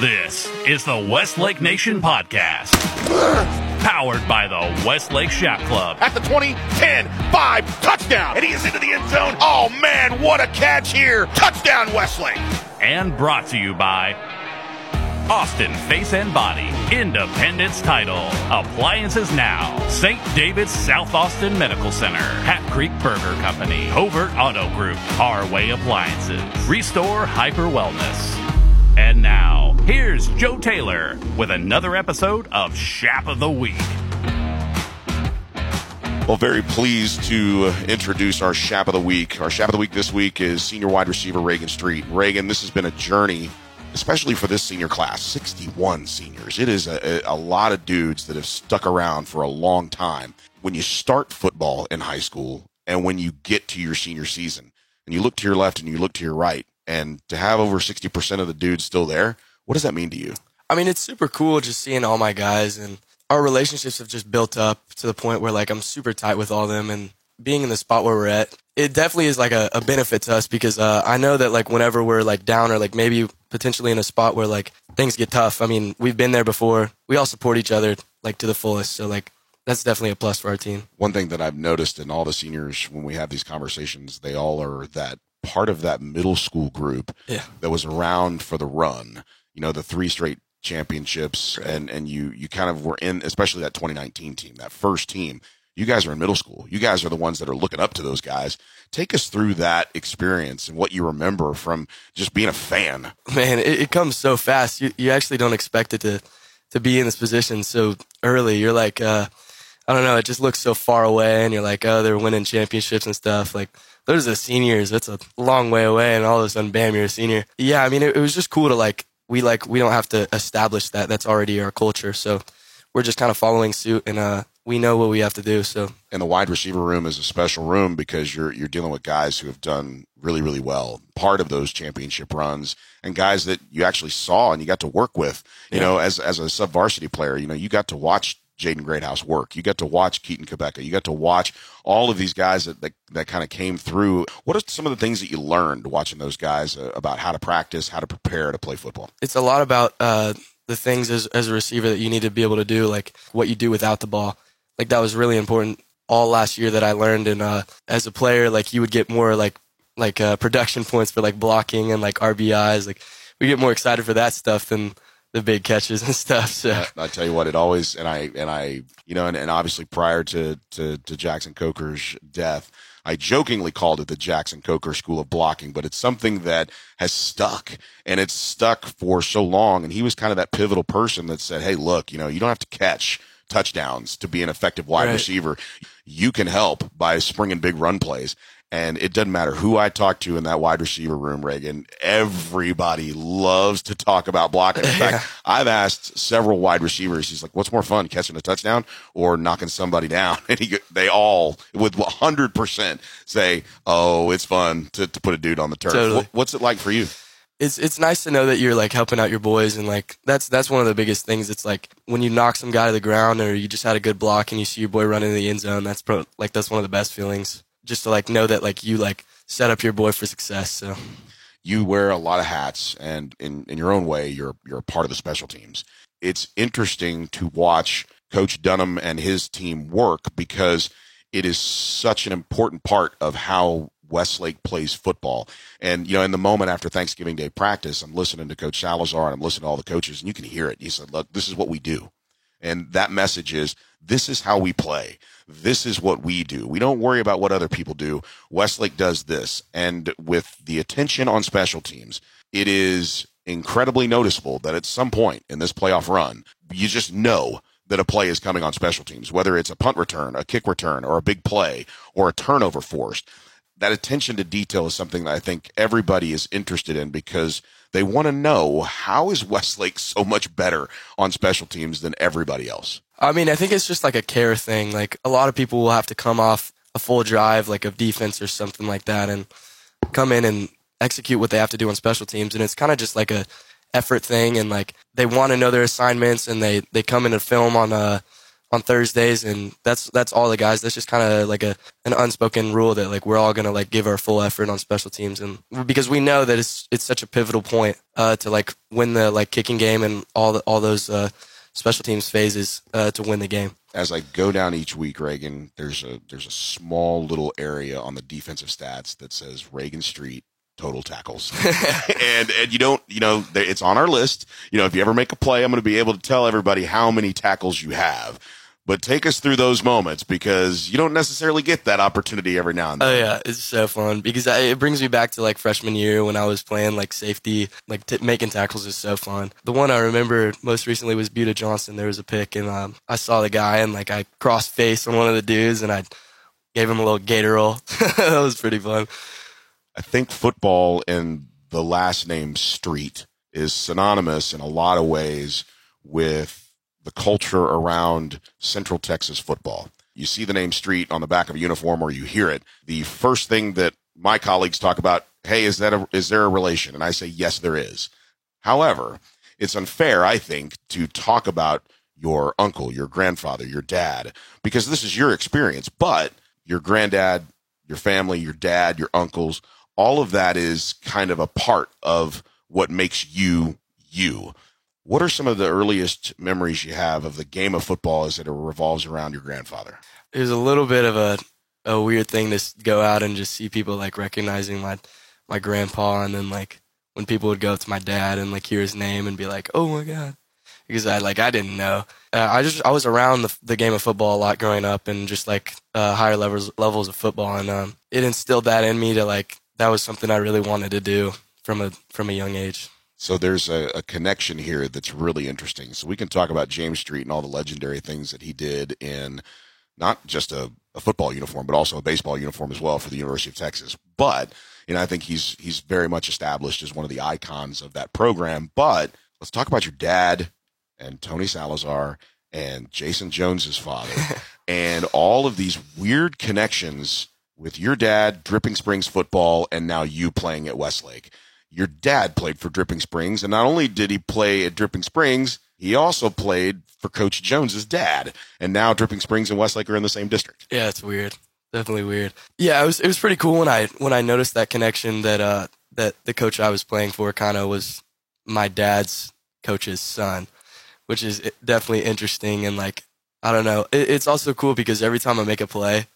This is the Westlake Nation Podcast. Powered by the Westlake Chap Club. At the 20, 10, 5, touchdown. And he is into the end zone. Oh, man, what a catch here. Touchdown, Westlake. And brought to you by Austin Face and Body, Independence Title, Appliances Now, St. David's South Austin Medical Center, Hat Creek Burger Company, Hobart Auto Group, Our Way Appliances, Restore Hyper Wellness. And now, here's Joe Taylor with another episode of Chap of the Week. Well, very pleased to uh, introduce our Chap of the Week. Our Chap of the Week this week is senior wide receiver Reagan Street. Reagan, this has been a journey, especially for this senior class 61 seniors. It is a, a lot of dudes that have stuck around for a long time. When you start football in high school and when you get to your senior season, and you look to your left and you look to your right, and to have over 60% of the dudes still there, what does that mean to you? I mean, it's super cool just seeing all my guys and our relationships have just built up to the point where like I'm super tight with all them and being in the spot where we're at, it definitely is like a, a benefit to us because uh, I know that like whenever we're like down or like maybe potentially in a spot where like things get tough. I mean, we've been there before. We all support each other like to the fullest. So like that's definitely a plus for our team. One thing that I've noticed in all the seniors when we have these conversations, they all are that part of that middle school group Yeah. that was around for the run. You know, the three straight championships, and and you you kind of were in, especially that 2019 team, that first team. You guys are in middle school. You guys are the ones that are looking up to those guys. Take us through that experience and what you remember from just being a fan. Man, it, it comes so fast. You you actually don't expect it to to be in this position so early. You're like, uh, I don't know. It just looks so far away, and you're like, oh, they're winning championships and stuff. Like those are the seniors. That's a long way away, and all of a sudden, bam, you're a senior. Yeah, I mean, it, it was just cool to like we like we don't have to establish that. That's already our culture. So we're just kind of following suit, and uh, we know what we have to do. So And the wide receiver room is a special room because you're you're dealing with guys who have done really really well, part of those championship runs, and guys that you actually saw and you got to work with. You Yeah. know, as as a sub varsity player, you know, you got to watch Jaden Greathouse work. You got to watch Keaton Quebeca. You got to watch all of these guys that that, that kind of came through. What are some of the things that you learned watching those guys uh, about how to practice, how to prepare to play football? it's a lot about uh, the things as as a receiver that you need to be able to do, like what you do without the ball. Like that was really important all last year that I learned. And uh, as a player, like you would get more like like uh, production points for like blocking and like RBIs. Like we get more excited for that stuff than the big catches and stuff. So I tell you what, it always and I and I you know and, and obviously prior to, to to Jackson Coker's death, I jokingly called it the Jackson Coker School of Blocking, but it's something that has stuck and it's stuck for so long. And he was kind of that pivotal person that said, "Hey, look, you know, you don't have to catch touchdowns to be an effective wide Right. receiver. You can help by springing big run plays." And it doesn't matter who I talk to in that wide receiver room, Reagan. Everybody loves to talk about blocking. In fact, I've asked several wide receivers. He's like, "What's more fun, catching a touchdown or knocking somebody down?" And he, they all, with hundred percent, say, "Oh, it's fun to, to put a dude on the turf." Totally. What's it like for you? it's it's nice to know that you're like helping out your boys and like that's that's one of the biggest things. It's like when you knock some guy to the ground or you just had a good block and you see your boy run into the end zone. That's pro- like that's one of the best feelings. Just to like know that like you like set up your boy for success. So. You wear a lot of hats and in, in your own way you're you're a part of the special teams. It's interesting to watch coach dunham and his team work because it is such an important part of how westlake plays football. And you know in the moment after thanksgiving day practice i'm listening to coach salazar and i'm listening to all the coaches and you can hear it. He said look this is what we do and that message is this is how we play. This is what we do. We don't worry about what other people do. Westlake does this. And with the attention on special teams, it is incredibly noticeable that at some point in this playoff run, you just know that a play is coming on special teams, whether it's a punt return, a kick return, or a big play, or a turnover forced. That attention to detail is something that I think everybody is interested in because they want to know how is Westlake so much better on special teams than everybody else. I mean, I think it's just like a care thing. Like a lot of people will have to come off a full drive, like of defense or something like that, and come in and execute what they have to do on special teams. And it's kind of just like a effort thing, and like they want to know their assignments, and they they come in and film on uh on Thursdays, and that's that's all the guys. That's just kind of like a an unspoken rule that like we're all gonna like give our full effort on special teams, and because we know that it's it's such a pivotal point uh, to like win the like kicking game and all the, all those uh, special teams phases uh, to win the game. As I go down each week, Reagan, there's a there's a small little area on the defensive stats that says Reagan Street total tackles. and and you don't, you know, it's on our list. You know, if you ever make a play, I'm going to be able to tell everybody how many tackles you have. But take us through those moments because you don't necessarily get that opportunity every now and then. Oh yeah, it's so fun because I, it brings me back to like freshman year when I was playing like safety, like t- making tackles is so fun. The one I remember most recently was Buta Johnson. There was a pick and um, I saw the guy and like I crossed face on one of the dudes and I gave him a little gator roll. that was pretty fun. I think football and the last name Street is synonymous in a lot of ways with the culture around Central Texas football. You see the name Street on the back of a uniform or you hear it. The first thing that my colleagues talk about, hey, is that a, is there a relation? And I say, yes, there is. However, it's unfair, I think, to talk about your uncle, your grandfather, your dad, because this is your experience. But your granddad, your family, your dad, your uncles, all of that is kind of a part of what makes you you. What are some of the earliest memories you have of the game of football as it revolves around your grandfather? It was a little bit of a a weird thing to go out and just see people like recognizing my my grandpa, and then like when people would go up to my dad and like hear his name and be like, "Oh my god," because I like I didn't know. Uh, I just I was around the, the game of football a lot growing up, and just like uh, higher levels levels of football, and um, it instilled that in me to like that was something I really wanted to do from a from a young age. So there's a, a, connection here that's really interesting. So we can talk about James Street and all the legendary things that he did in not just a, a, football uniform, but also a baseball uniform as well for the University of Texas. But you know, I think he's he's very much established as one of the icons of that program. But let's talk about your dad and Tony Salazar and Jason Jones's father and all of these weird connections with your dad, Dripping Springs football, and now you playing at Westlake. Your dad played for Dripping Springs, and not only did he play at Dripping Springs, he also played for Coach Jones's dad. And now Dripping Springs and Westlake are in the same district. Yeah, it's weird. Definitely weird. Yeah, it was it was pretty cool when I when I noticed that connection that uh that the coach I was playing for kind of was my dad's coach's son, which is definitely interesting and like I don't know. It, it's also cool because every time I make a play,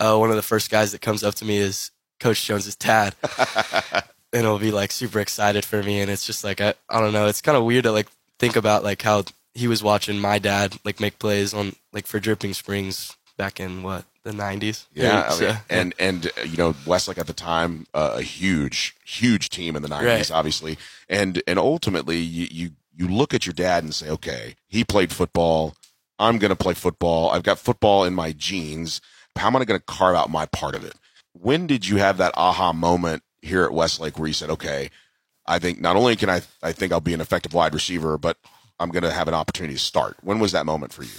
uh, one of the first guys that comes up to me is Coach Jones's dad, and it'll be like super excited for me, and it's just like I, I don't know, it's kind of weird to like think about like how he was watching my dad like make plays on like for Dripping Springs back in what the 90s yeah I mean, and and uh, you know westlake at the time uh, a huge huge team in the 90s right. obviously. And and ultimately you, you you look at your dad and say okay he played football. I'm going to play football. I've got football in my genes. How am I going to carve out my part of it? When did you have that aha moment here at Westlake where you said, okay, I think not only can I, I think I'll be an effective wide receiver, but I'm going to have an opportunity to start. When was that moment for you?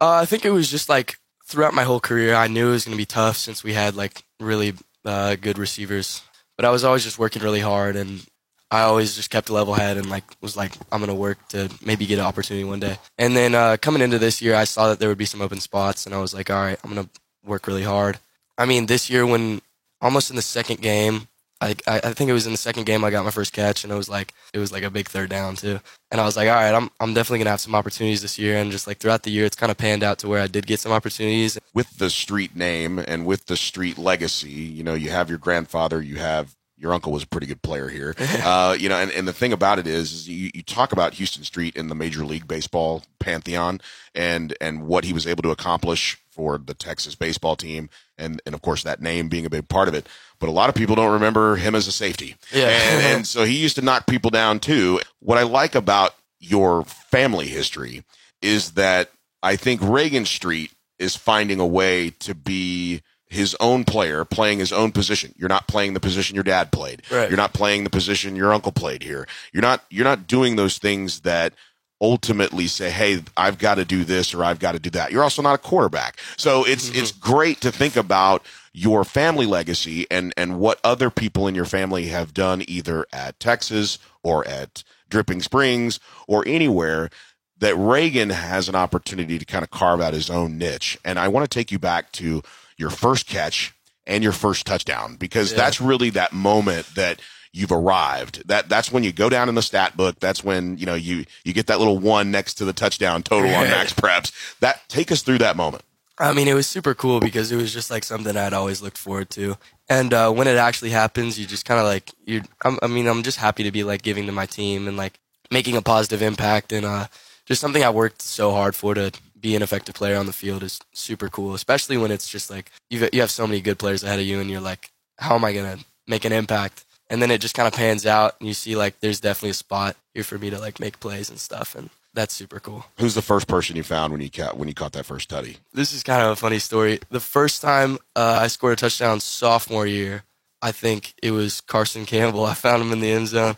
Uh, I think it was just like throughout my whole career, I knew it was going to be tough since we had like really uh, good receivers, but I was always just working really hard and I always just kept a level head and like was like I'm gonna work to maybe get an opportunity one day. And then uh, coming into this year, I saw that there would be some open spots, and I was like, all right, I'm gonna work really hard. I mean, this year when almost in the second game, I, I think it was in the second game I got my first catch, and it was like it was like a big third down too. And I was like, all right, I'm I'm definitely gonna have some opportunities this year, and just like throughout the year, it's kind of panned out to where I did get some opportunities. With the street name and with the street legacy, you know, you have your grandfather, you have your uncle was a pretty good player here. Uh, you know, and, and the thing about it is, is you, you talk about Huston Street in the Major League Baseball pantheon and and what he was able to accomplish for the Texas baseball team, and and of course that name being a big part of it. But a lot of people don't remember him as a safety, yeah. and, and so he used to knock people down too. What I like about your family history is that I think Reagan Street is finding a way to be his own player playing his own position. You're not playing the position your dad played. Right. You're not playing the position your uncle played here. You're not you're not doing those things that ultimately say, "Hey, I've got to do this or I've got to do that." You're also not a quarterback, so it's mm-hmm. it's great to think about your family legacy and and what other people in your family have done either at Texas or at Dripping Springs or anywhere that Reagan has an opportunity to kind of carve out his own niche. And I want to take you back to your first catch and your first touchdown because Yeah. that's really that moment that you've arrived. That that's when you go down in the stat book. That's when you know you you get that little one next to the touchdown total on max preps. That take us through that moment. I mean, it was super cool because it was just like something I'd always looked forward to. And uh, when it actually happens, you just kind of like you. I mean, I'm just happy to be like giving to my team and like making a positive impact and uh, just something I worked so hard for to be an effective player on the field is super cool. Especially when it's just like you you have so many good players ahead of you, and you're like, how am I gonna make an impact? And then it just kind of pans out, and you see like there's definitely a spot here for me to like make plays and stuff, and that's super cool. Who's the first person you found when you caught when you caught that first tutty? this is kind of a funny story. The first time uh, I scored a touchdown sophomore year, I think it was Carson Campbell. I found him in the end zone.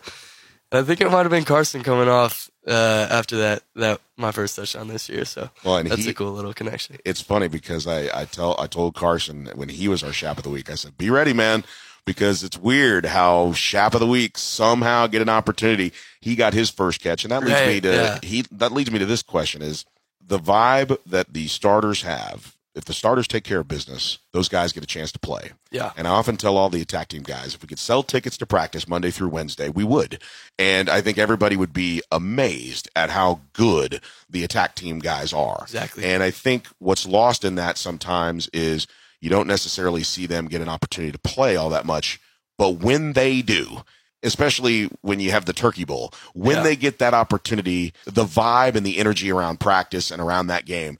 And I think it might have been Carson coming off uh, after that that my first touchdown this year. So Well, that's he- a cool little connection. it's funny because I, I tell I told Carson when he was our Chap of the Week, I said, "Be ready, man," because it's weird how Chap of the Week somehow get an opportunity. He got his first catch, and that leads me to yeah. he that leads me to this question: is the vibe that the starters have. If the starters take care of business, those guys get a chance to play. Yeah. And I often tell all the attack team guys, if we could sell tickets to practice Monday through Wednesday, we would. And I think everybody would be amazed at how good the attack team guys are. Exactly. And I think what's lost in that sometimes is you don't necessarily see them get an opportunity to play all that much. But when they do, especially when you have the Turkey Bowl, when Yeah. they get that opportunity, the vibe and the energy around practice and around that game,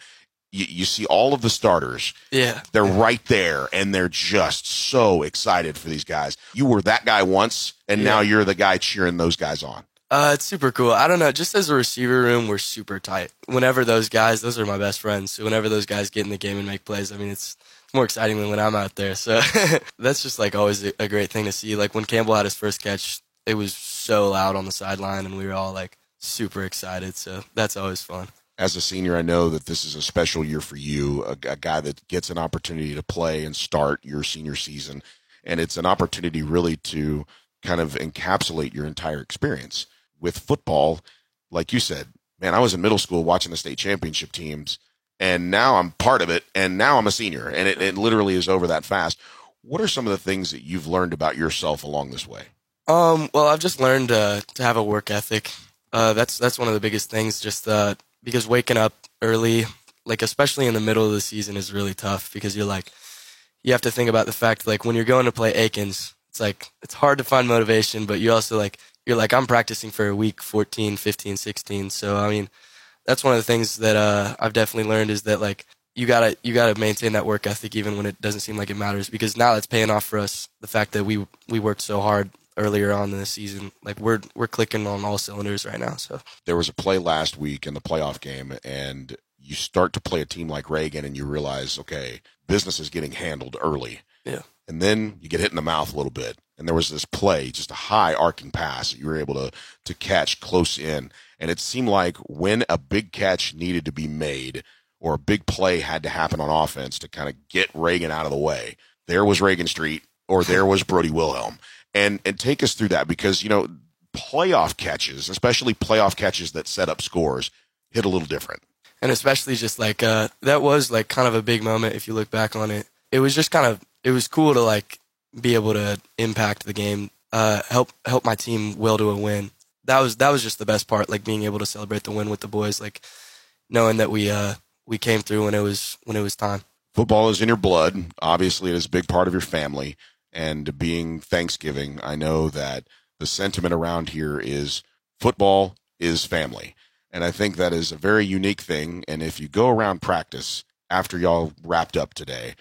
you, you see all of the starters Yeah. they're right there and they're just so excited for these guys. You were that guy once and now you're the guy cheering those guys on. Uh, it's super cool. I don't know. Just as a receiver room, we're super tight. Whenever those guys, those are my best friends. So whenever those guys get in the game and make plays, I mean, it's, more exciting than when I'm out there. So that's just like always a great thing to see. Like when Campbell had his first catch, it was so loud on the sideline, and we were all like super excited. So that's always fun. As a senior, I know that this is a special year for you, a, a guy that gets an opportunity to play and start your senior season. And it's an opportunity really to kind of encapsulate your entire experience with football. Like you said, man, I was in middle school watching the state championship teams, and now I'm part of it, and now I'm a senior, and it, it literally is over that fast. What are some of the things that you've learned about yourself along this way? Um, well, I've just learned uh, to have a work ethic. Uh, that's that's one of the biggest things. Just uh, because waking up early, like especially in the middle of the season, is really tough because you're like, you have to think about the fact like when you're going to play Akins, it's like it's hard to find motivation, but you also like you're like I'm practicing for a week 14, 15, 16. So I mean, that's one of the things that uh, I've definitely learned is that like you gotta you gotta maintain that work ethic even when it doesn't seem like it matters because now that's paying off for us. The fact that we we worked so hard earlier on in the season, like we're we're clicking on all cylinders right now. So there was a play last week in the playoff game, and you start to play a team like Reagan, and you realize, okay, business is getting handled early. Yeah. And then you get hit in the mouth a little bit. And there was this play, just a high arcing pass that you were able to to catch close in. And it seemed like when a big catch needed to be made or a big play had to happen on offense to kind of get Reagan out of the way, there was Reagan Street or there was Brody Wilhelm. And and take us through that because, you know, playoff catches, especially playoff catches that set up scores, hit a little different. and especially just like uh, that was like kind of a big moment if you look back on it. It was just kind of it was cool to like be able to impact the game, uh, help help my team will to a win. That was that was just the best part, like being able to celebrate the win with the boys, like knowing that we uh, we came through when it was when it was time. football is in your blood. Obviously, it is a big part of your family. And being Thanksgiving, I know that the sentiment around here is football is family. And I think that is a very unique thing. And if you go around practice after y'all wrapped up today,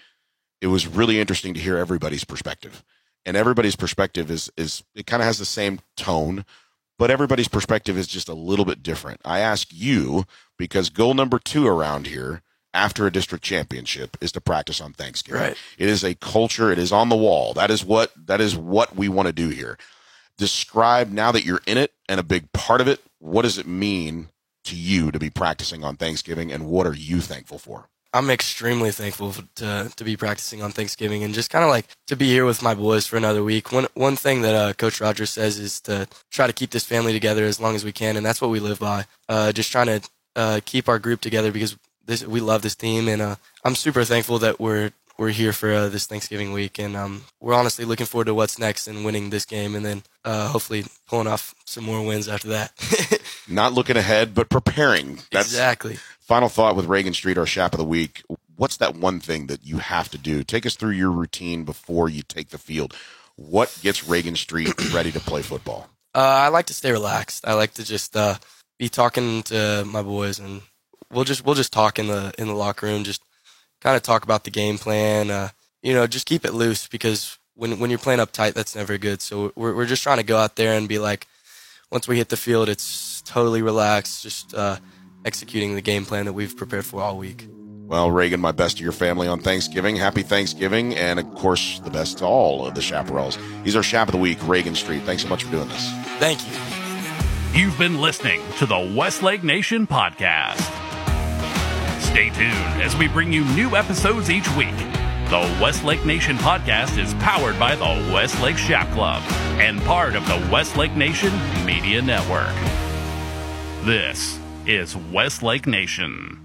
it was really interesting to hear everybody's perspective. And everybody's perspective is, is it kind of has the same tone, but everybody's perspective is just a little bit different. I ask you because goal number two around here after a district championship is to practice on Thanksgiving. Right. It is a culture. It is on the wall. That is what that is what we want to do here. Describe now that you're in it and a big part of it. What does it mean to you to be practicing on Thanksgiving, and what are you thankful for? I'm extremely thankful to to be practicing on Thanksgiving and just kind of like to be here with my boys for another week. One one thing that uh, Coach Rogers says is to try to keep this family together as long as we can, and that's what we live by. Uh, just trying to uh, keep our group together because this, we love this team, and uh, I'm super thankful that we're we're here for uh, this Thanksgiving week, and um, we're honestly looking forward to what's next and winning this game, and then uh, hopefully pulling off some more wins after that. Not looking ahead, but preparing. That's exactly. Final thought with Reagan Street, our Chap of the Week. What's that one thing that you have to do? Take us through your routine before you take the field. What gets Reagan Street ready to play football? Uh, I like to stay relaxed. I like to just uh, be talking to my boys, and we'll just we'll just talk in the in the locker room, just kind of talk about the game plan. Uh, you know, just keep it loose because when when you're playing up tight, that's never good. So we're we're just trying to go out there and be like, once we hit the field, it's totally relaxed, just uh, executing the game plan that we've prepared for all week. Well, Reagan, my best to your family on Thanksgiving. Happy Thanksgiving, and of course, the best to all of the chaparrals. He's our chap of the Week, Reagan Street. Thanks so much for doing this. Thank you. You've been listening to the Westlake Nation podcast. Stay tuned as we bring you new episodes each week. The Westlake Nation podcast is powered by the Westlake Chap Club and part of the Westlake Nation Media Network. This is Westlake Nation.